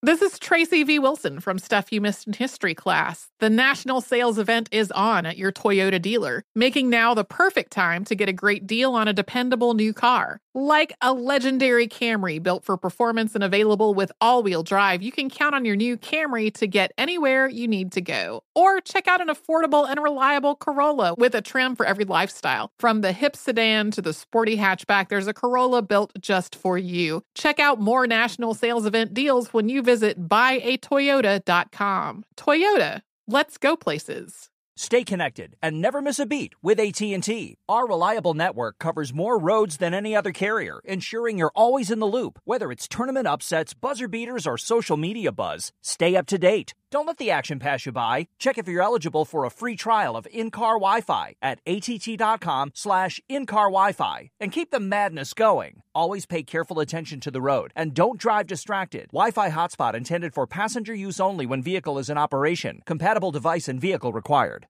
This is Tracy V. Wilson from Stuff You Missed in History class. The national sales event is on at your Toyota dealer, making now the perfect time to get a great deal on a dependable new car. Like a legendary Camry built for performance and available with all wheel drive, you can count on your new Camry to get anywhere you need to go. Or check out an affordable and reliable Corolla with a trim for every lifestyle. From the hip sedan to the sporty hatchback, there's a Corolla built just for you. Check out more national sales event deals when you visit buyatoyota.com. Toyota, let's go places. Stay connected and never miss a beat with AT&T. Our reliable network covers more roads than any other carrier, ensuring you're always in the loop. Whether it's tournament upsets, buzzer beaters, or social media buzz, stay up to date. Don't let the action pass you by. Check if you're eligible for a free trial of in-car Wi-Fi at att.com slash in-car Wi-Fi. And keep the madness going. Always pay careful attention to the road and don't drive distracted. Wi-Fi hotspot intended for passenger use only when vehicle is in operation. Compatible device and vehicle required.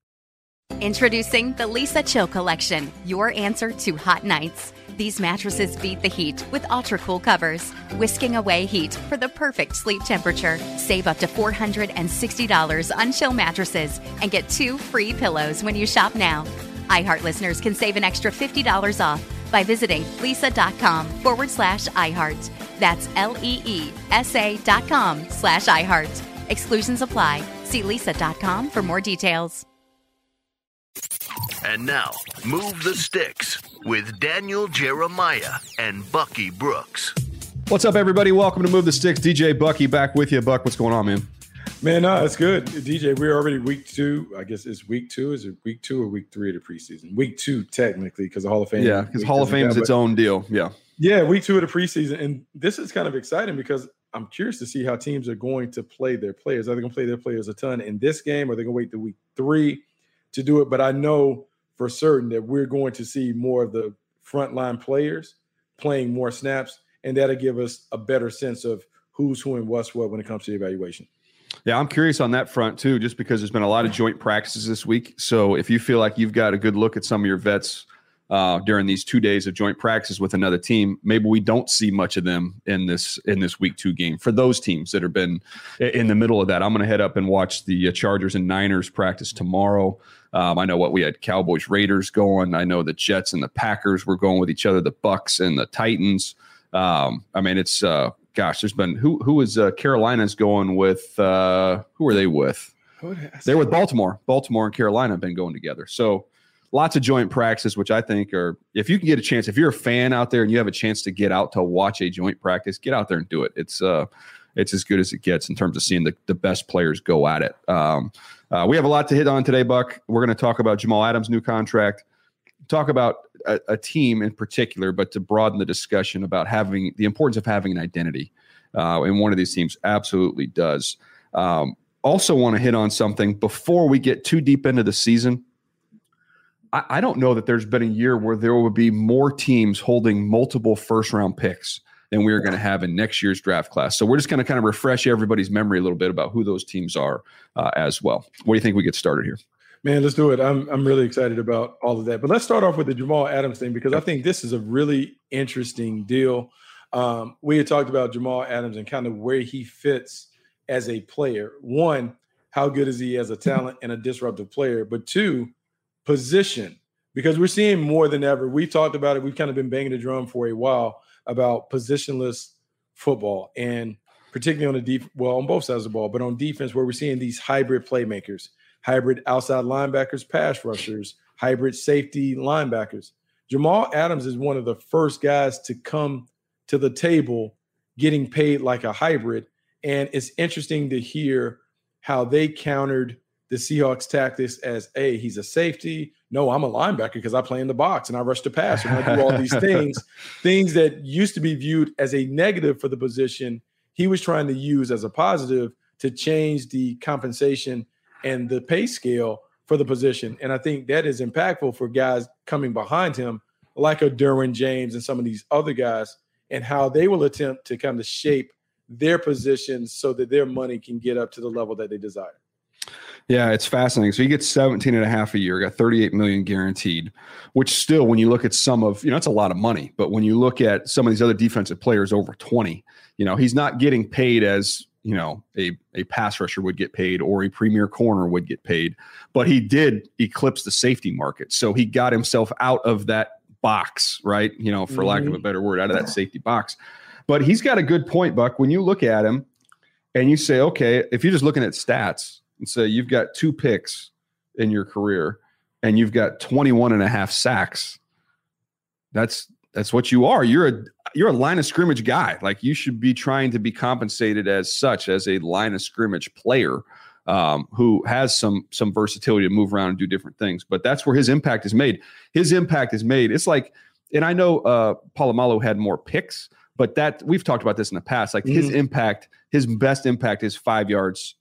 Introducing the Leesa Chill Collection, your answer to hot nights. These mattresses beat the heat with ultra cool covers, whisking away heat for the perfect sleep temperature. Save up to $460 on chill mattresses and get two free pillows when you shop now. iHeart listeners can save an extra $50 off by visiting leesa.com forward slash iHeart. That's L E E S A dot com slash iHeart. Exclusions apply. See leesa.com for more details. And now, Move the Sticks with Daniel Jeremiah and Bucky Brooks. What's up, everybody? Welcome to Move the Sticks. DJ Bucky back with you. Buck, what's going on, man? Man, no, it's good. DJ, we're already week two. I guess it's week two. Is it week two or week three of the preseason? Week two, technically, because the Hall of Fame. Yeah, because Hall of Fame is its own deal. Yeah. Yeah, week two of the preseason. And this is kind of exciting because I'm curious to see how teams are going to play their players. Are they going to play their players a ton in this game? Or are they going to wait to week three to do it? But I know for certain that we're going to see more of the frontline players playing more snaps, and that'll give us a better sense of who's who and what's what when it comes to evaluation. Yeah, I'm curious on that front too, just because there's been a lot of joint practices this week. So if you feel like you've got a good look at some of your vets uh, during these two days of joint practices with another team, maybe we don't see much of them in this in this week two game for those teams that have been in the middle of that. I'm going to head up and watch the uh, Chargers and Niners practice tomorrow. Um, I know what we had Cowboys Raiders going. I know the Jets and the Packers were going with each other. The Bucks and the Titans. Um, I mean, it's uh, gosh. There's been who who is uh, Carolina's going with? Uh, who are they with? They're with Baltimore. Baltimore and Carolina have been going together. So lots of joint practices, which I think are if you can get a chance, if you're a fan out there and you have a chance to get out to watch a joint practice, get out there and do it. It's uh it's as good as it gets in terms of seeing the, the best players go at it. Um, uh, we have a lot to hit on today, Buck. We're going to talk about Jamal Adams' new contract, talk about a, a, team in particular, but to broaden the discussion about having the importance of having an identity. Uh, and one of these teams absolutely does. Um, also, want to hit on something before we get too deep into the season. I, I don't know that there's been a year where there would be more teams holding multiple first round picks than we are going to have in next year's draft class. So we're just going to kind of refresh everybody's memory a little bit about who those teams are uh, as well. What do you think we get started here? Man, let's do it. I'm I'm really excited about all of that. But let's start off with the Jamal Adams thing because I think this is a really interesting deal. Um, we had talked about Jamal Adams and kind of where he fits as a player. One, how good is he as a talent and a disruptive player? But two, position because we're seeing more than ever. We've talked about it. We've kind of been banging the drum for a while about positionless football and particularly on the deep well on both sides of the ball, but on defense where we're seeing these hybrid playmakers, hybrid outside linebackers, pass rushers, hybrid safety linebackers. Jamal Adams is one of the first guys to come to the table getting paid like a hybrid. And it's interesting to hear how they countered the Seahawks tactics as a he's a safety. No, I'm a linebacker because I play in the box and I rush the pass and I do all these things, things that used to be viewed as a negative for the position. He was trying to use as a positive to change the compensation and the pay scale for the position. And I think that is impactful for guys coming behind him, like a Derwin James and some of these other guys, and how they will attempt to kind of shape their positions so that their money can get up to the level that they desire. Yeah, it's fascinating. So he gets 17 and a half a year, got 38 million guaranteed, which still, when you look at some of, you know, it's a lot of money. But when you look at some of these other defensive players over 20, you know, he's not getting paid as, you know, a, a pass rusher would get paid or a premier corner would get paid. But he did eclipse the safety market. So he got himself out of that box, right? You know, for mm-hmm. lack of a mm-hmm. better word, out of that safety box. But he's got a good point, Buck. When you look at him and you say, okay, if you're just looking at stats, and say you've got two picks in your career and you've got 21 and a half sacks that's that's what you are. You're a you're a line of scrimmage guy. Like you should be trying to be compensated as such as a line of scrimmage player um, who has some some versatility to move around and do different things. But that's where his impact is made. His impact is made it's like and i know uh Polamalu had more picks but that we've talked about this in the past. Like mm-hmm. his impact, his best impact is five yards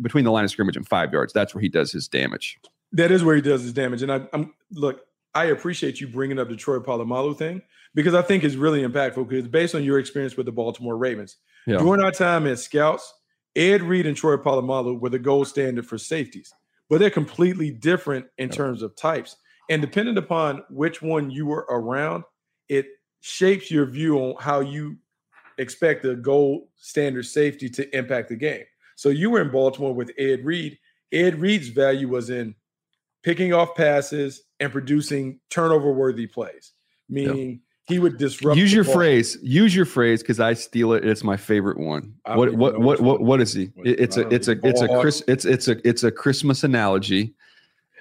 between the line of scrimmage and five yards. That's where he does his damage. That is where he does his damage. And I, am look, I appreciate you bringing up the Troy Polamalu thing because I think it's really impactful because based on your experience with the Baltimore Ravens, yeah. during our time as scouts, Ed Reed and Troy Polamalu were the gold standard for safeties, but they're completely different in yeah. terms of types. And depending upon which one you were around, it shapes your view on how you expect the gold standard safety to impact the game. So you were in Baltimore with Ed Reed. Ed Reed's value was in picking off passes and producing turnover worthy plays, meaning yep. he would disrupt. Use your ball. phrase. Use your phrase because I steal it. It's my favorite one. What what what, what what is he? It's a it's a it's a Chris it's it's a it's a Christmas analogy.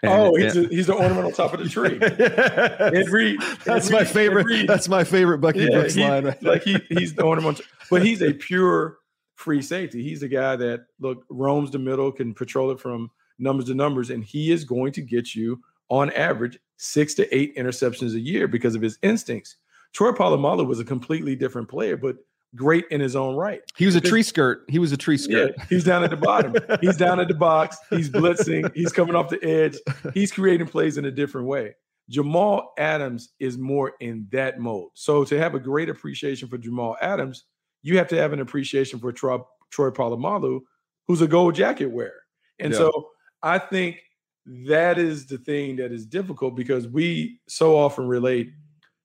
Oh, he's, a, he's the ornament on top of the tree. Ed Reed. That's my favorite. That's my favorite Bucky yeah, Brooks he, line. like he, he's the ornament, but he's a pure free safety. He's a guy that look roams the middle, can patrol it from numbers to numbers, and he is going to get you on average six to eight interceptions a year because of his instincts. Troy Polamalu was a completely different player, but great in his own right. He was a tree skirt. He was a tree skirt. Yeah, he's down at the bottom. he's down at the box. He's blitzing. He's coming off the edge. He's creating plays in a different way. Jamal Adams is more in that mode. So to have a great appreciation for Jamal Adams, you have to have an appreciation for Troy, Troy Polamalu, who's a gold jacket wearer. And yeah. so I think that is the thing that is difficult because we so often relate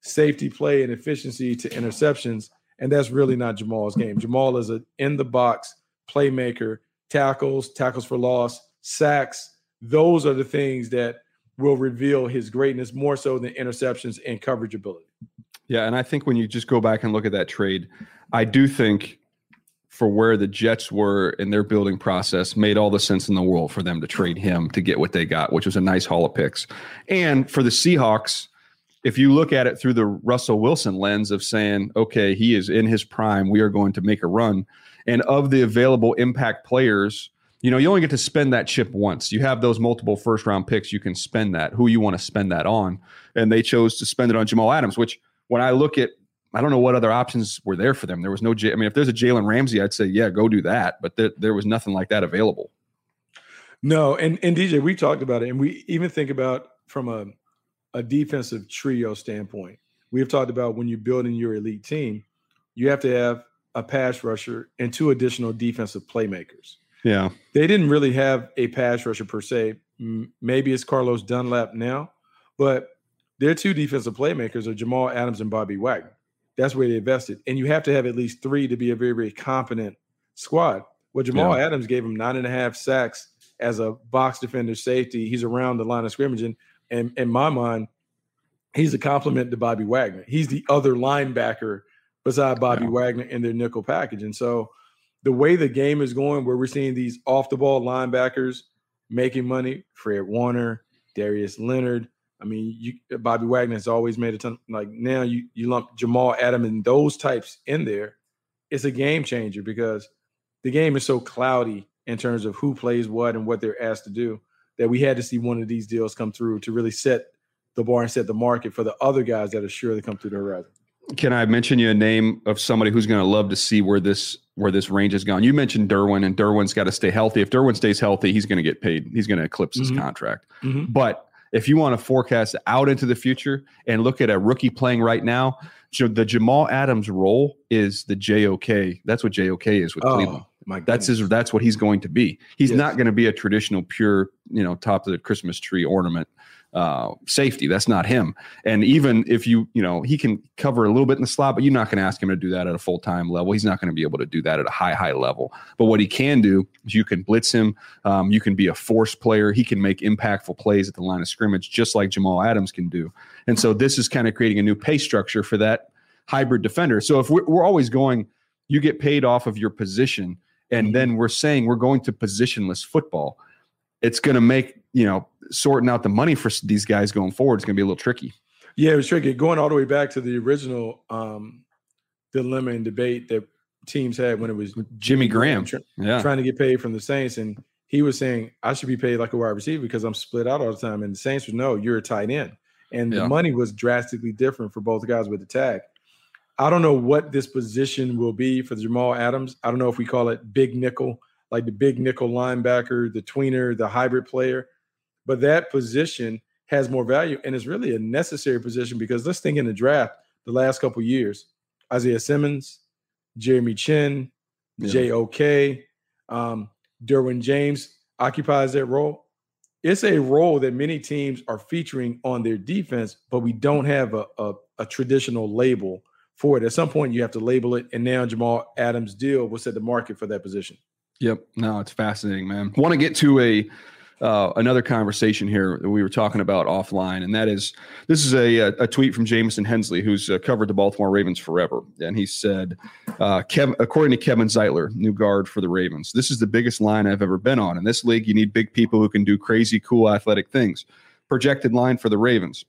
safety play and efficiency to interceptions and that's really not Jamal's game. Jamal is an in the box playmaker, tackles, tackles for loss, sacks. Those are the things that will reveal his greatness more so than interceptions and coverage ability. Yeah, and I think when you just go back and look at that trade, I do think for where the Jets were in their building process made all the sense in the world for them to trade him to get what they got, which was a nice haul of picks. And for the Seahawks, if you look at it through the Russell Wilson lens of saying, okay, he is in his prime, we are going to make a run. And of the available impact players, you know, you only get to spend that chip once. You have those multiple first round picks, you can spend that, who you want to spend that on. And they chose to spend it on Jamal Adams, which when I look at, I don't know what other options were there for them. There was no, J- I mean, if there's a Jalen Ramsey, I'd say, yeah, go do that. But there, there was nothing like that available. No, and and DJ, we talked about it, and we even think about from a a defensive trio standpoint. We have talked about when you're building your elite team, you have to have a pass rusher and two additional defensive playmakers. Yeah. They didn't really have a pass rusher per se. Maybe it's Carlos Dunlap now, but their two defensive playmakers are Jamal Adams and Bobby Wagner. That's where they invested. And you have to have at least three to be a very, very competent squad. Well, Jamal yeah. Adams gave him nine and a half sacks as a box defender safety. He's around the line of scrimmage. And and in my mind, he's a compliment to Bobby Wagner. He's the other linebacker beside Bobby yeah. Wagner in their nickel package. And so the way the game is going, where we're seeing these off the ball linebackers making money, Fred Warner, Darius Leonard. I mean, you, Bobby Wagner has always made a ton. Like now, you you lump Jamal Adams and those types in there. It's a game changer because the game is so cloudy in terms of who plays what and what they're asked to do that we had to see one of these deals come through to really set the bar and set the market for the other guys that are sure to come through the horizon. Can I mention you a name of somebody who's going to love to see where this where this range has gone? You mentioned Derwin, and Derwin's got to stay healthy. If Derwin stays healthy, he's going to get paid. He's going to eclipse his Mhm. contract. Mhm. But if you want to forecast out into the future and look at a rookie playing right now, the Jamal Adams role is the JOK. That's what JOK is with Cleveland. My, That's his. That's what he's going to be. He's Yes. not going to be a traditional pure, you know, top of the Christmas tree ornament uh, safety. That's not him. And even if you, you know, he can cover a little bit in the slot, but you're not going to ask him to do that at a full time level. He's not going to be able to do that at a high, high level. But what he can do is you can blitz him. Um, you can be a force player. He can make impactful plays at the line of scrimmage, just like Jamal Adams can do. And so this is kind of creating a new pay structure for that hybrid defender. So if we're, we're always going, you get paid off of your position, and then we're saying we're going to positionless football. It's going to make you know sorting out the money for these guys going forward is going to be a little tricky. Yeah, it was tricky. Going all the way back to the original um, dilemma and debate that teams had when it was Jimmy Graham, tr- yeah, trying to get paid from the Saints, and he was saying I should be paid like a wide receiver because I'm split out all the time, and the Saints would no, you're a tight end, and Yeah. the money was drastically different for both guys with the tag. I don't know what this position will be for Jamal Adams. I don't know if we call it big nickel, like the big nickel linebacker, the tweener, the hybrid player, but that position has more value and it's really a necessary position because let's think in the draft the last couple years, Isaiah Simmons, Jeremy Chinn, Yeah. J.O.K., um, Derwin James occupies that role. It's a role that many teams are featuring on their defense, but we don't have a, a, a traditional label for it. At some point, you have to label it, and now Jamal Adams' deal will set the market for that position. Yep. No, it's fascinating, man. Want to get to a uh, another conversation here that we were talking about offline, and that is this is a a, tweet from Jamison Hensley, who's uh, covered the Baltimore Ravens forever, and he said, uh, Kev, according to Kevin Zeitler, new guard for the Ravens, this is the biggest line I've ever been on. In this league, you need big people who can do crazy, cool, athletic things. Projected line for the Ravens.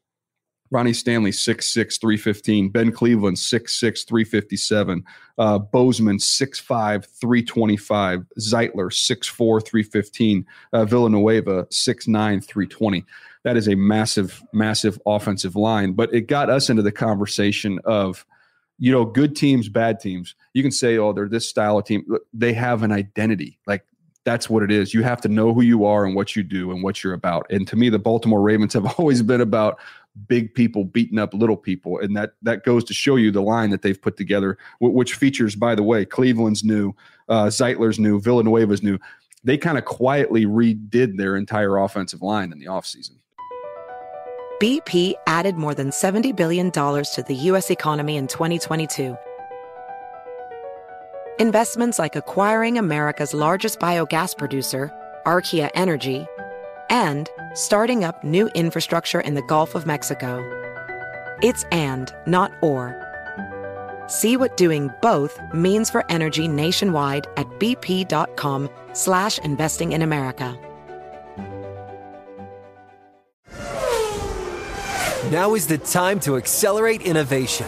Ronnie Stanley, 6'6, 315. Ben Cleveland, 6'6, 357. Uh, Bozeman, 6'5, 325. Zeitler, 6'4, 315. Uh, Villanueva, 6'9, 320. That is a massive, massive offensive line. But it got us into the conversation of, you know, good teams, bad teams. You can say, oh, they're this style of team. They have an identity. Like, that's what it is. You have to know who you are and what you do and what you're about. And to me, the Baltimore Ravens have always been about big people beating up little people, and that that goes to show you the line that they've put together, which features, by the way, Cleveland's new, uh, Zeitler's new, Villanueva's new. They kind of quietly redid their entire offensive line in the offseason. BP added more than $70 billion to the U.S. economy in 2022. Investments like acquiring America's largest biogas producer, Archaea Energy, and starting up new infrastructure in the Gulf of Mexico. It's and, not or. See what doing both means for energy nationwide at bp.com slash investing in America. Now is the time to accelerate innovation.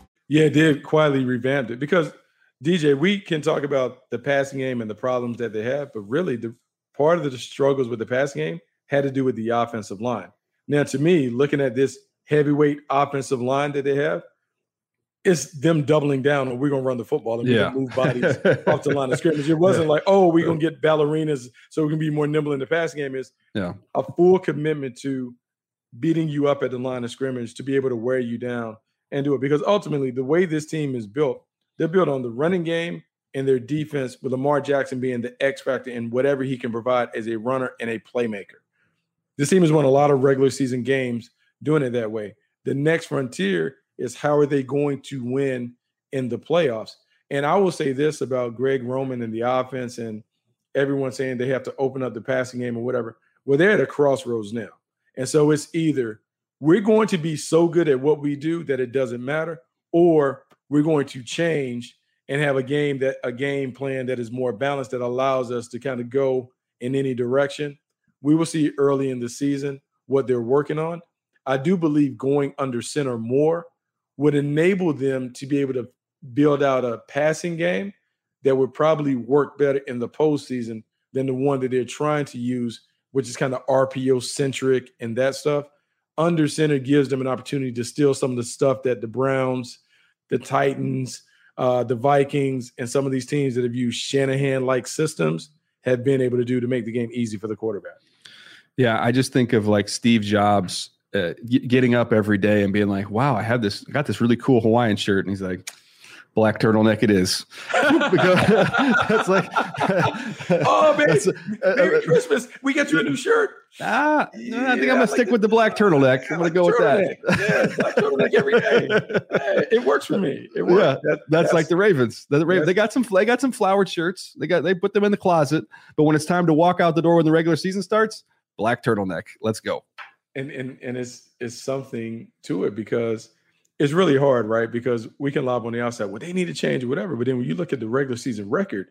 Yeah, did quietly revamped it because DJ, we can talk about the passing game and the problems that they have, but really the part of the struggles with the passing game had to do with the offensive line. Now, to me, looking at this heavyweight offensive line that they have, it's them doubling down on we're gonna run the football and we're Yeah. gonna move bodies off the line of scrimmage. It wasn't like, oh, we're gonna get ballerinas so we can be more nimble in the passing game. Is Yeah. a full commitment to beating you up at the line of scrimmage to be able to wear you down and do it. Because ultimately, the way this team is built, they're built on the running game and their defense, with Lamar Jackson being the X factor in whatever he can provide as a runner and a playmaker. This team has won a lot of regular season games doing it that way. The next frontier is how are they going to win in the playoffs? And I will say this about Greg Roman and the offense and everyone saying they have to open up the passing game or whatever. Well, they're at a crossroads now. And so it's either we're going to be so good at what we do that it doesn't matter, or we're going to change and have a game that a game plan that is more balanced that allows us to kind of go in any direction. We will see early in the season what they're working on. I do believe going under center more would enable them to be able to build out a passing game that would probably work better in the postseason than the one that they're trying to use, which is kind of RPO centric and that stuff. Under center gives them an opportunity to steal some of the stuff that the Browns, the Titans, uh, the Vikings, and some of these teams that have used Shanahan like systems have been able to do to make the game easy for the quarterback. Yeah, I just think of like Steve Jobs uh, getting up every day and being like, "Wow, I have this, I got this really cool Hawaiian shirt," and he's like, "Black turtleneck, it is." That's like, oh baby, uh, Merry Christmas! We got you a new shirt. ah, I think Yeah, I'm gonna like stick the- with the black turtleneck. I'm gonna go with that. Yeah, black turtleneck every day. Hey, it works for me. It works. Yeah, That- that's, like the Ravens. The Ravens. Yes. They got some. They got some flowered shirts. They got. They put them in the closet. But when it's time to walk out the door when the regular season starts, black turtleneck. Let's go. and and and it's it's something to it because it's really hard, right? Because we can lob on the outside, well, they need to change or whatever. But then when you look at the regular season record,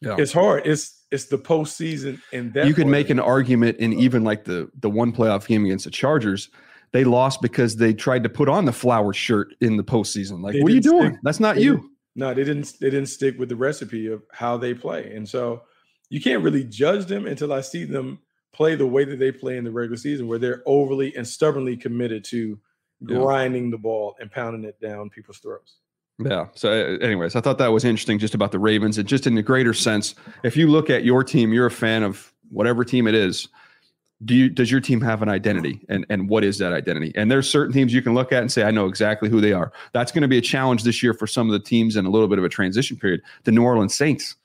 Yeah. it's hard. It's it's the postseason and that you could make an argument in even like the the one playoff game against the Chargers. They lost because they tried to put on the flower shirt in the postseason. Like, what are you doing? stick- That's not you. No, they didn't. They didn't stick with the recipe of how they play, and so you can't really judge them until I see them play the way that they play in the regular season, where they're overly and stubbornly committed to Yeah. grinding the ball and pounding it down people's throats. Yeah. So, anyways, I thought that was interesting just about the Ravens and just in the greater sense. If you look at your team, you're a fan of whatever team it is. do you does your team have an identity and and what is that identity and there's certain teams you can look at and say i know exactly who they are that's going to be a challenge this year for some of the teams in a little bit of a transition period the new orleans saints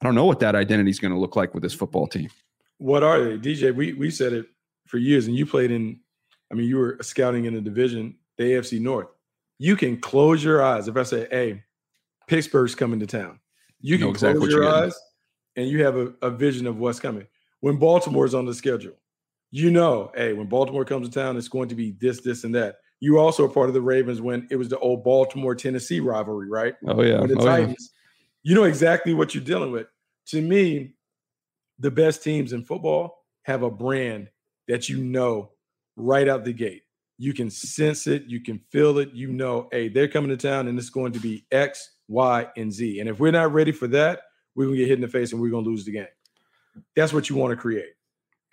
i don't know what that identity is going to look like with this football team What are they, DJ? We we said it for years, and you played in. I mean, you were scouting in the division, the AFC North. You can close your eyes if I say, "Hey, Pittsburgh's coming to town." You Know can exactly close your eyes, and you have a, a vision of what's coming. When Baltimore's on the schedule, you know, hey, when Baltimore comes to town, it's going to be this, this, and that. You also are part of the Ravens when it was the old Baltimore Tennessee rivalry, right? Oh, yeah. When the Oh, yeah. Titans, you know exactly what you're dealing with. To me, the best teams in football have a brand that you know right out the gate. You can sense it, you can feel it, you know, hey, they're coming to town and it's going to be X, Y, and Z. And if we're not ready for that, we're gonna get hit in the face and we're gonna lose the game. That's what you want to create.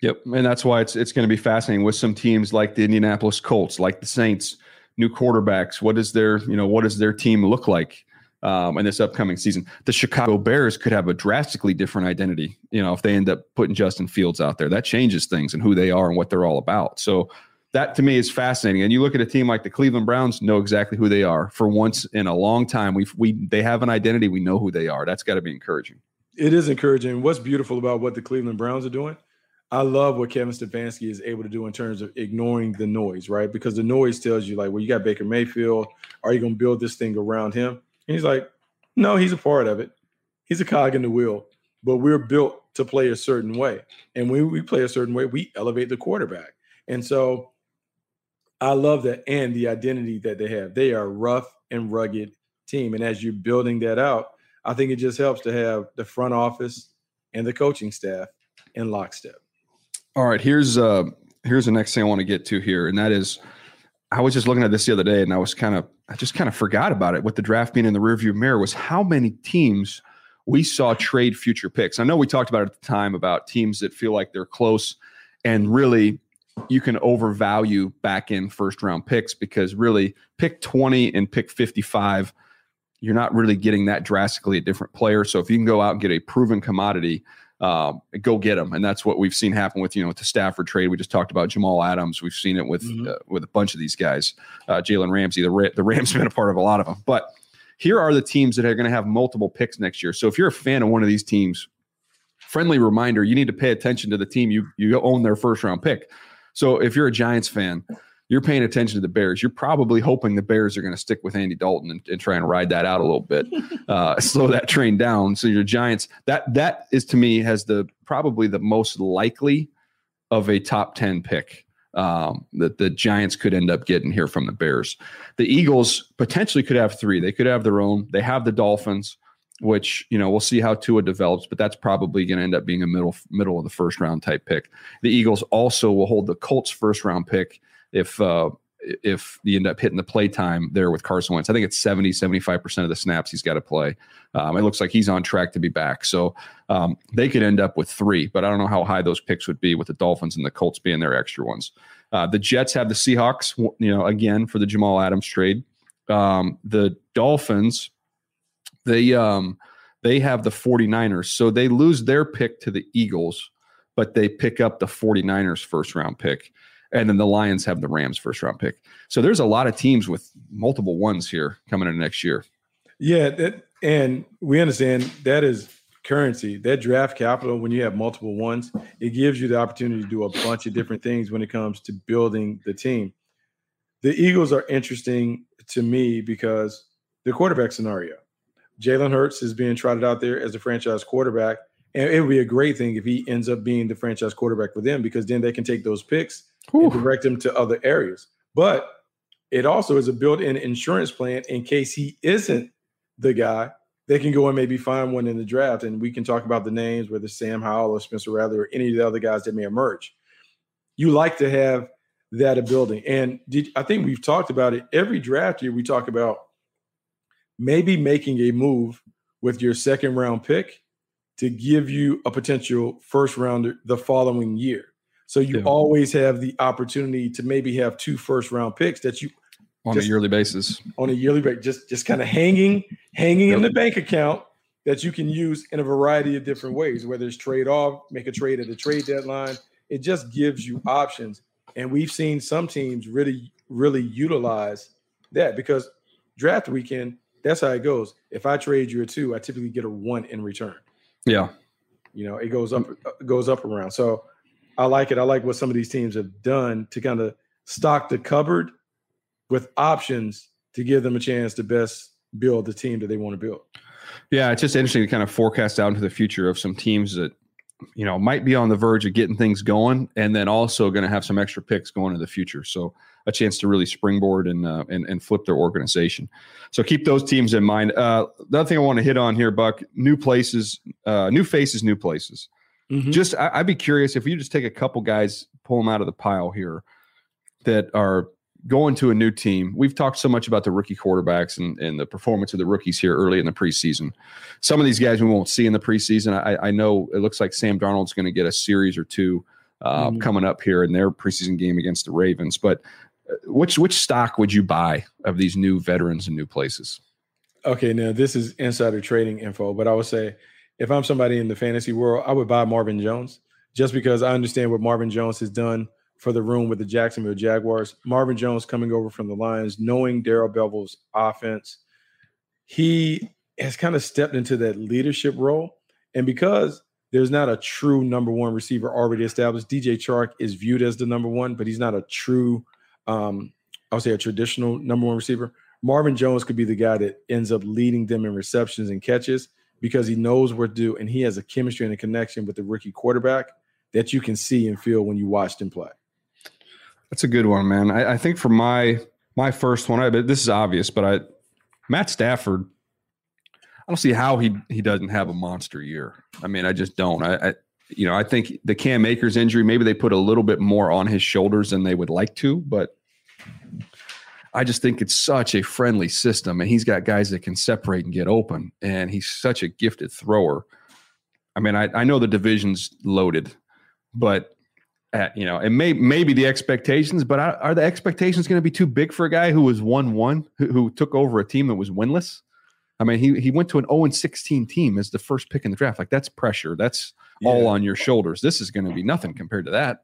Yep, and that's why it's it's going to be fascinating with some teams like the Indianapolis Colts, like the Saints, new quarterbacks. What is their you know what does their team look like um, in this upcoming season? The Chicago Bears could have a drastically different identity. You know, if they end up putting Justin Fields out there, that changes things and who they are and what they're all about. So that to me is fascinating. And you look at a team like the Cleveland Browns, know exactly who they are. For once in a long time, we we they have an identity. We know who they are. That's got to be encouraging. It is encouraging. What's beautiful about what the Cleveland Browns are doing, I love what Kevin Stefanski is able to do in terms of ignoring the noise, right? Because the noise tells you, like, well, you got Baker Mayfield. Are you going to build this thing around him? And he's like, no, he's a part of it. He's a cog in the wheel, but we're built to play a certain way. And when we play a certain way, we elevate the quarterback. And so I love that and the identity that they have. They are a rough and rugged team. And as you're building that out, I think it just helps to have the front office and the coaching staff in lockstep. All right, here's uh here's the next thing I want to get to here, and that is I was just looking at this the other day and I was kind of I just kind of forgot about it with the draft being in the rearview mirror was how many teams we saw trade future picks. I know we talked about it at the time about teams that feel like they're close and really you can overvalue back in first round picks because really pick 20 and pick 55 you're not really getting that drastically a different player. So if you can go out and get a proven commodity, um, go get them, and that's what we've seen happen with you know with the Stafford trade. We just talked about Jamal Adams. We've seen it with uh, with a bunch of these guys. Uh, Jalen Ramsey, the Ra- the Rams have been a part of a lot of them. But here are the teams that are going to have multiple picks next year. So if you're a fan of one of these teams, friendly reminder: you need to pay attention to the team you you own their first round pick. So if you're a Giants fan, you're paying attention to the Bears. You're probably hoping the Bears are going to stick with Andy Dalton and, and try and ride that out a little bit, uh, slow that train down. So your Giants, that that is to me has the probably the most likely of a top ten pick um, that the Giants could end up getting here from the Bears. The Eagles potentially could have three. They could have their own. They have the Dolphins, which you know we'll see how Tua develops, but that's probably going to end up being a middle middle of the first round type pick. The Eagles also will hold the Colts first round pick if uh, if you end up hitting the play time there with Carson Wentz. I think it's 70, 75% of the snaps he's got to play. Um, it looks like he's on track to be back. So um, they could end up with three, but I don't know how high those picks would be with the Dolphins and the Colts being their extra ones. Uh, the Jets have the Seahawks, you know, again for the Jamal Adams trade. Um, the Dolphins, they um, they have the 49ers. So they lose their pick to the Eagles, but they pick up the 49ers first round pick. And then the Lions have the Rams first round pick. So there's a lot of teams with multiple ones here coming into next year. Yeah, that, and we understand that is currency. That draft capital, when you have multiple ones, it gives you the opportunity to do a bunch of different things when it comes to building the team. The Eagles are interesting to me because the quarterback scenario. Jalen Hurts is being trotted out there as the franchise quarterback. And it would be a great thing if he ends up being the franchise quarterback for them because then they can take those picks and direct him to other areas. But it also is a built-in insurance plan in case he isn't the guy. They can go and maybe find one in the draft, and we can talk about the names, whether Sam Howell or Spencer Rattler or any of the other guys that may emerge. You like to have that ability, and did, I think we've talked about it every draft year. We talk about maybe making a move with your second round pick to give you a potential first rounder the following year. So you Yeah. always have the opportunity to maybe have two first round picks that you on Just- a yearly basis. on a yearly basis, just just kind of hanging, hanging in the bank account that you can use in a variety of different ways, whether it's trade off, make a trade at the trade deadline. it just gives you options. And we've seen some teams really, really utilize that because draft weekend, that's how it goes. If I trade you a two, I typically get a one in return. Yeah. You know, it goes up, uh, goes up around. So I like it. I like what some of these teams have done to kind of stock the cupboard with options to give them a chance to best build the team that they want to build. Yeah, it's just interesting to kind of forecast out into the future of some teams that you know might be on the verge of getting things going, and then also going to have some extra picks going into the future. So a chance to really springboard and uh, and, and flip their organization. So keep those teams in mind. Uh, the other thing I want to hit on here, Buck, new places, uh, new faces, new places. Mm-hmm. Just I, I'd be curious if you just take a couple guys, pull them out of the pile here that are going to a new team. We've talked so much about the rookie quarterbacks and, and the performance of the rookies here early in the preseason. Some of these guys we won't see in the preseason. I, I know it looks like Sam Darnold's going to get a series or two uh, mm-hmm. coming up here in their preseason game against the Ravens. But uh, which which stock would you buy of these new veterans and new places? Okay, now this is insider trading info, but I would say if I'm somebody in the fantasy world, I would buy Marvin Jones just because I understand what Marvin Jones has done – for the room with the Jacksonville Jaguars. Marvin Jones coming over from the Lions, knowing Darrell Bevell's offense, he has kind of stepped into that leadership role. And because there's not a true number one receiver already established, DJ Chark is viewed as the number one, but he's not a true, um, I would say a traditional number one receiver. Marvin Jones could be the guy that ends up leading them in receptions and catches because he knows what to do and he has a chemistry and a connection with the rookie quarterback that you can see and feel when you watch him play. That's a good one, man. I, I think for my my first one, I but this is obvious, but I Matt Stafford. I don't see how he he doesn't have a monster year. I mean, I just don't. I, I you know I think the Cam Akers injury maybe they put a little bit more on his shoulders than they would like to, but I just think it's such a friendly system, and he's got guys that can separate and get open, and he's such a gifted thrower. I mean, I, I know the division's loaded, but at, you know, and may, maybe the expectations, but are, are the expectations going to be too big for a guy who was one one who, who, took over a team that was winless? I mean, he he went to an 0 16 team as the first pick in the draft. Like that's pressure. That's yeah. all on your shoulders. This is going to be nothing compared to that.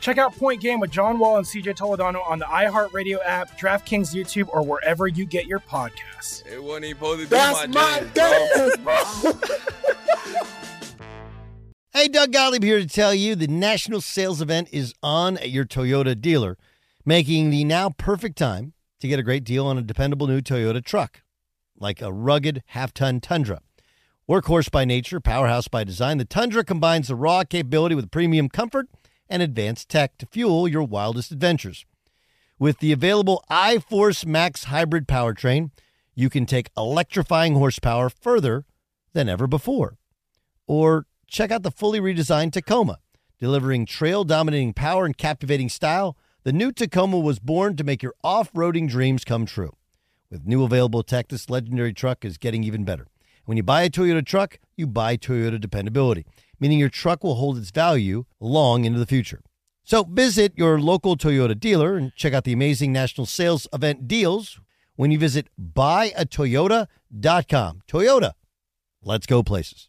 Check out Point Game with John Wall and CJ Toledano on the iHeartRadio app, DraftKings YouTube, or wherever you get your podcasts. It wasn't even supposed to be That's my, my dance. Hey, Doug Gottlieb here to tell you the national sales event is on at your Toyota dealer, making the now perfect time to get a great deal on a dependable new Toyota truck, like a rugged half ton Tundra. Workhorse by nature, powerhouse by design, the Tundra combines the raw capability with premium comfort and advanced tech to fuel your wildest adventures. With the available iForce Max hybrid powertrain, you can take electrifying horsepower further than ever before. Or check out the fully redesigned Tacoma, delivering trail dominating power and captivating style. The new Tacoma was born to make your off roading dreams come true. With new available tech, this legendary truck is getting even better. When you buy a Toyota truck, you buy Toyota dependability, meaning your truck will hold its value long into the future. So visit your local Toyota dealer and check out the amazing national sales event deals when you visit buyatoyota.com. Toyota, let's go places.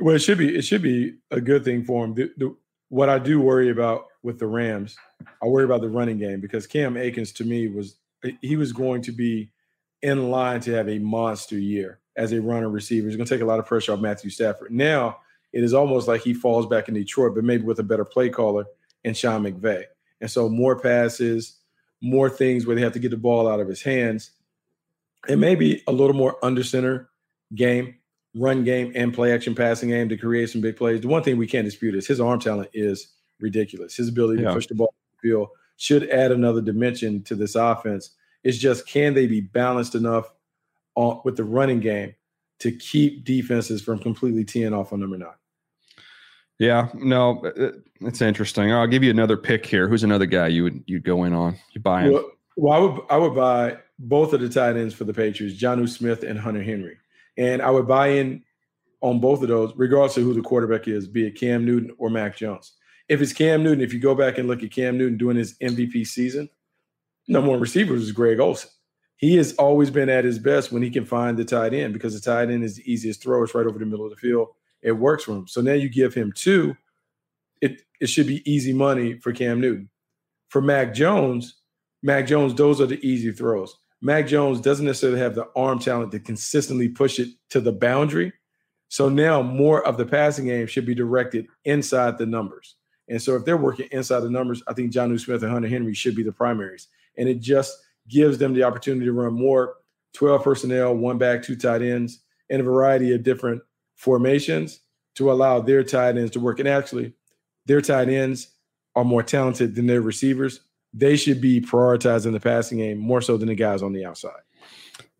Well, it should be it should be a good thing for him. The, the, what I do worry about with the Rams, I worry about the running game because Cam Akers to me was he was going to be in line to have a monster year as a runner receiver. He's going to take a lot of pressure off Matthew Stafford. Now it is almost like he falls back in Detroit, but maybe with a better play caller and Sean McVay. And so more passes, more things where they have to get the ball out of his hands, and maybe a little more under center game run game and play action passing game to create some big plays. The one thing we can't dispute is his arm talent is ridiculous. His ability yeah. to push the ball field should add another dimension to this offense. It's just can they be balanced enough on, with the running game to keep defenses from completely teeing off on number nine? Yeah, no, it's interesting. I'll give you another pick here. Who's another guy you would you'd go in on? You buy him? Well, well I would I would buy both of the tight ends for the Patriots, Jonnu Smith and Hunter Henry. And I would buy in on both of those, regardless of who the quarterback is, be it Cam Newton or Mac Jones. If it's Cam Newton, if you go back and look at Cam Newton doing his MVP season, number one receiver is Greg Olsen. He has always been at his best when he can find the tight end because the tight end is the easiest throw. It's right over the middle of the field. It works for him. So now you give him two, it, it should be easy money for Cam Newton. For Mac Jones, Mac Jones, those are the easy throws. Mac Jones doesn't necessarily have the arm talent to consistently push it to the boundary. So now more of the passing game should be directed inside the numbers. And so if they're working inside the numbers, I think Jonnu Smith and Hunter Henry should be the primaries. And it just gives them the opportunity to run more 12 personnel, one back, two tight ends, and a variety of different formations to allow their tight ends to work. And actually, their tight ends are more talented than their receivers they should be prioritizing the passing game more so than the guys on the outside.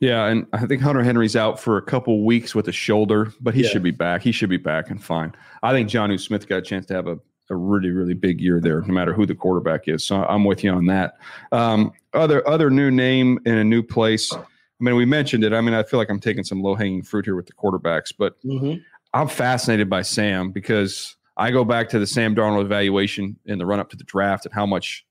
Yeah, and I think Hunter Henry's out for a couple weeks with a shoulder, but he yeah. should be back. He should be back and fine. I think Jonnu Smith got a chance to have a, a really, really big year there, no matter who the quarterback is. So I'm with you on that. Um, other other new name in a new place. I mean, we mentioned it. I mean, I feel like I'm taking some low hanging fruit here with the quarterbacks, but mm-hmm. I'm fascinated by Sam because I go back to the Sam Darnold evaluation in the run up to the draft and how much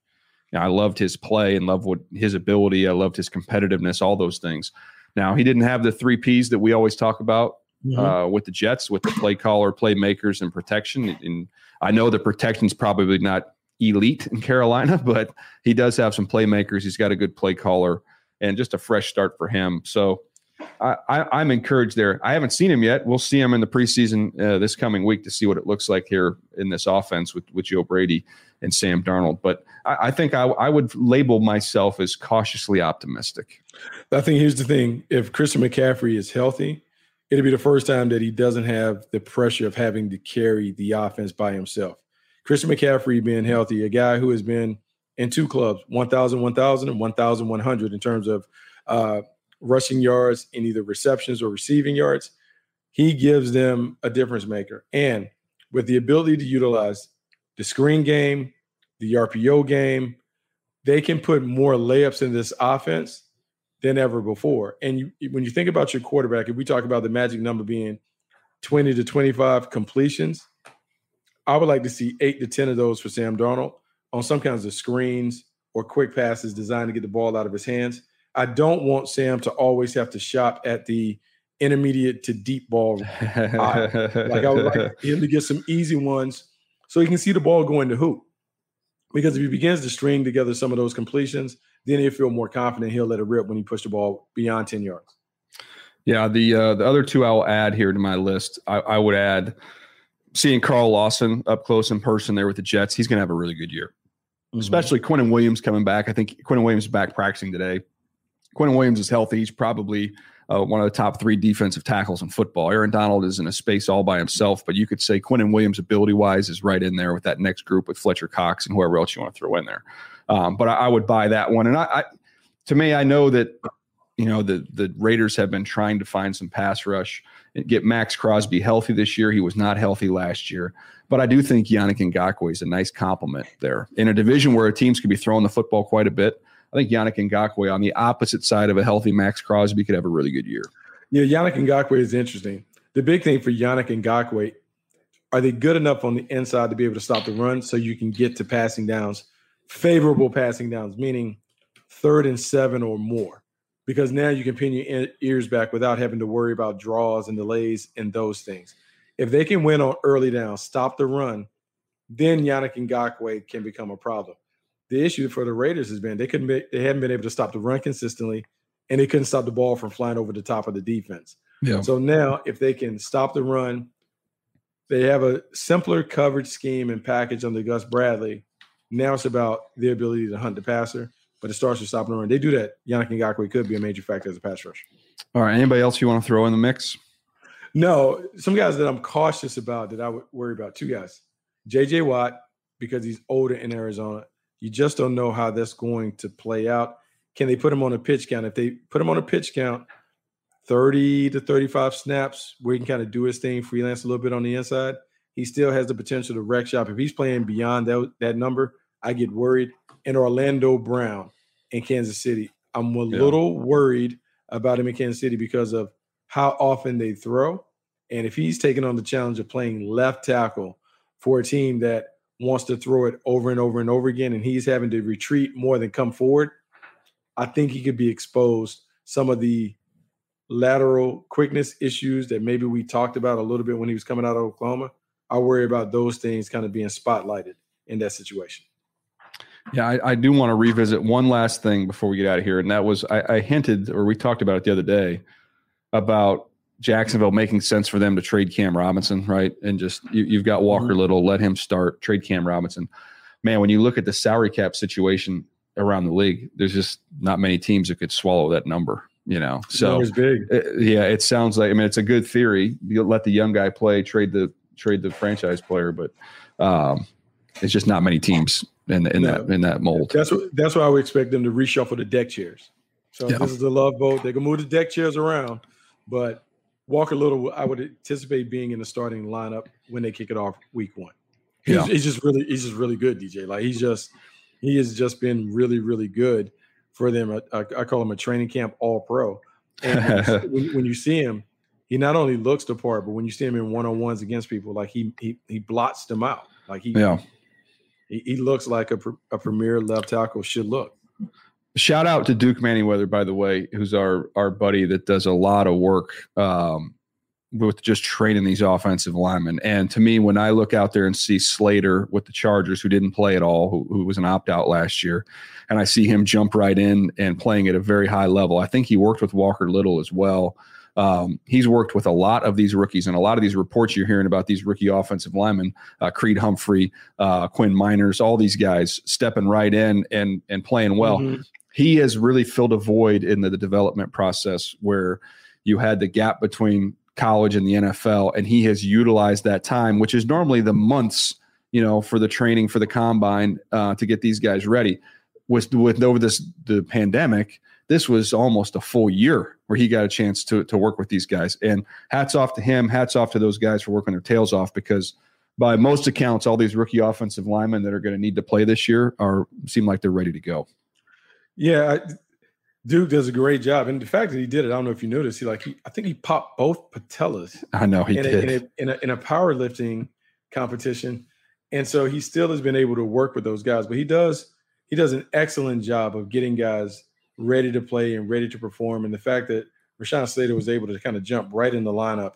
you know, I loved his play and loved what his ability. I loved his competitiveness, all those things. Now he didn't have the three P's that we always talk about mm-hmm. uh, with the Jets, with the play caller, playmakers, and protection. And I know the protection's probably not elite in Carolina, but he does have some playmakers. He's got a good play caller and just a fresh start for him. So I, am encouraged there. I haven't seen him yet. We'll see him in the preseason uh, this coming week to see what it looks like here in this offense with, with Joe Brady and Sam Darnold. But I, I think I, I, would label myself as cautiously optimistic. I think here's the thing: if Christian McCaffrey is healthy, it'll be the first time that he doesn't have the pressure of having to carry the offense by himself. Christian McCaffrey being healthy, a guy who has been in two clubs, 1,000, 1,000, and 1,100 in terms of uh, rushing yards in either receptions or receiving yards. He gives them a difference maker. And with the ability to utilize the screen game, the RPO game, they can put more layups in this offense than ever before. And you, when you think about your quarterback, if we talk about the magic number being 20 to 25 completions, I would like to see eight to 10 of those for Sam Darnold on some kinds of screens or quick passes designed to get the ball out of his hands. I don't want Sam to always have to shop at the intermediate to deep ball. like I would like him to get some easy ones so he can see the ball going to hoop. Because if he begins to string together some of those completions, then he'll feel more confident. He'll let it rip when he pushes the ball beyond 10 yards. Yeah, the uh, the other two I'll add here to my list. I, I would add seeing Carl Lawson up close in person there with the Jets. He's going to have a really good year, mm-hmm. especially Quinnen Williams coming back. I think Quinnen Williams is back practicing today. Quinnen Williams is healthy. He's probably uh, one of the top three defensive tackles in football. Aaron Donald is in a space all by himself, but you could say Quinnen Williams, ability wise, is right in there with that next group with Fletcher Cox and whoever else you want to throw in there. Um, but I, I, would buy that one. And I, I, to me, I know that you know the the Raiders have been trying to find some pass rush and get Maxx Crosby healthy this year. He was not healthy last year, but I do think Yannick Ngakoue is a nice complement there in a division where teams could be throwing the football quite a bit. I think Yannick Ngakoue on the opposite side of a healthy Maxx Crosby could have a really good year. Yeah, Yannick Ngakoue is interesting. The big thing for Yannick Ngakoue, are they good enough on the inside to be able to stop the run so you can get to passing downs, favorable passing downs, meaning third and seven or more? Because now you can pin your ears back without having to worry about draws and delays and those things. If they can win on early down, stop the run, then Yannick Ngakoue can become a problem the issue for the Raiders has been they couldn't be, they haven't been able to stop the run consistently, and they couldn't stop the ball from flying over the top of the defense. Yeah. So now, if they can stop the run, they have a simpler coverage scheme and package under Gus Bradley. Now it's about their ability to hunt the passer, but it starts with stopping the run. They do that. Yannick Ngakoue could be a major factor as a pass rush. All right. Anybody else you want to throw in the mix? No. Some guys that I'm cautious about that I would worry about. Two guys. JJ Watt, because he's older in Arizona. You just don't know how that's going to play out. Can they put him on a pitch count? If they put him on a pitch count, 30 to 35 snaps where he can kind of do his thing, freelance a little bit on the inside, he still has the potential to wreck shop. If he's playing beyond that, that number, I get worried. And Orlando Brown in Kansas City, I'm a yeah. little worried about him in Kansas City because of how often they throw. And if he's taking on the challenge of playing left tackle for a team that wants to throw it over and over and over again, and he's having to retreat more than come forward, I think he could be exposed some of the lateral quickness issues that maybe we talked about a little bit when he was coming out of Oklahoma. I worry about those things kind of being spotlighted in that situation. Yeah, I, I do want to revisit one last thing before we get out of here, and that was I, I hinted or we talked about it the other day about Jacksonville making sense for them to trade Cam Robinson, right? And just you, have got Walker mm-hmm. Little, let him start, trade Cam Robinson. Man, when you look at the salary cap situation around the league, there's just not many teams that could swallow that number. You know, so big. It, yeah, it sounds like I mean it's a good theory. You let the young guy play, trade the trade the franchise player, but um, it's just not many teams in in yeah. that in that mold. That's what that's why we expect them to reshuffle the deck chairs. So yeah. this is the love boat. They can move the deck chairs around, but Walker Little, I would anticipate being in the starting lineup when they kick it off week one. He's, yeah. he's just really, he's just really good, DJ. Like he's just, he has just been really, really good for them. I, I call him a training camp All Pro. And when, when, you see him, he not only looks the part, but when you see him in one on ones against people, like he he he blots them out. Like he yeah. he, he looks like a, a premier left tackle should look. Shout out to Duke Manyweather, by the way, who's our our buddy that does a lot of work um, with just training these offensive linemen. And to me, when I look out there and see Slater with the Chargers, who didn't play at all, who, who was an opt out last year, and I see him jump right in and playing at a very high level, I think he worked with Walker Little as well. Um, he's worked with a lot of these rookies and a lot of these reports you're hearing about these rookie offensive linemen, uh, Creed Humphrey, uh, Quinn Meinerz, all these guys stepping right in and and playing well. Mm-hmm he has really filled a void in the, the development process where you had the gap between college and the NFL, and he has utilized that time, which is normally the months, you know, for the training for the combine uh, to get these guys ready. With with over this the pandemic, this was almost a full year where he got a chance to to work with these guys. And hats off to him, hats off to those guys for working their tails off because by most accounts, all these rookie offensive linemen that are going to need to play this year are seem like they're ready to go. Yeah, I, Duke does a great job, and the fact that he did it, I don't know if you noticed. He like he, I think he popped both patellas. I know he in did a, in, a, in, a, in a powerlifting competition, and so he still has been able to work with those guys. But he does he does an excellent job of getting guys ready to play and ready to perform. And the fact that Rashawn Slater was able to kind of jump right in the lineup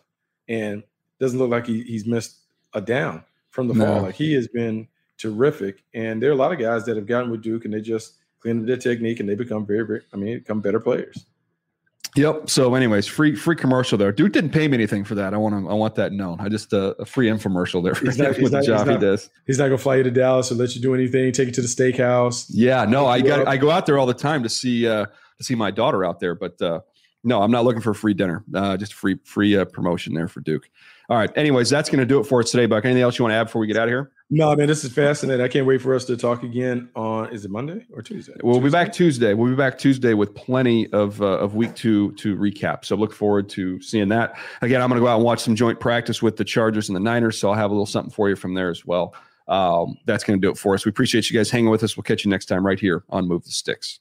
and doesn't look like he, he's missed a down from the no. fall. Like he has been terrific. And there are a lot of guys that have gotten with Duke and they just clean their technique, and they become very, very I mean, become better players. Yep. So, anyways, free free commercial there. Dude didn't pay me anything for that. I want to I want that known. I just uh, a free infomercial there He's not, with the job he does. He's not gonna fly you to Dallas or let you do anything. Take you to the steakhouse. Yeah. No, I got up. I go out there all the time to see uh to see my daughter out there, but uh no, I'm not looking for a free dinner. Uh, just free free uh, promotion there for Duke. All right. Anyways, that's going to do it for us today. Buck, anything else you want to add before we get out of here? No, man, this is fascinating. I can't wait for us to talk again on. Is it Monday or Tuesday? We'll be back Tuesday. We'll be back Tuesday with plenty of uh, of week two to recap. So look forward to seeing that. Again, I'm going to go out and watch some joint practice with the Chargers and the Niners. So I'll have a little something for you from there as well. Um, that's going to do it for us. We appreciate you guys hanging with us. We'll catch you next time right here on Move the Sticks.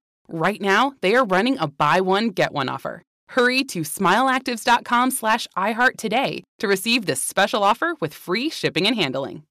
Right now, they are running a buy one, get one offer. Hurry to smileactives.com slash iHeart today to receive this special offer with free shipping and handling.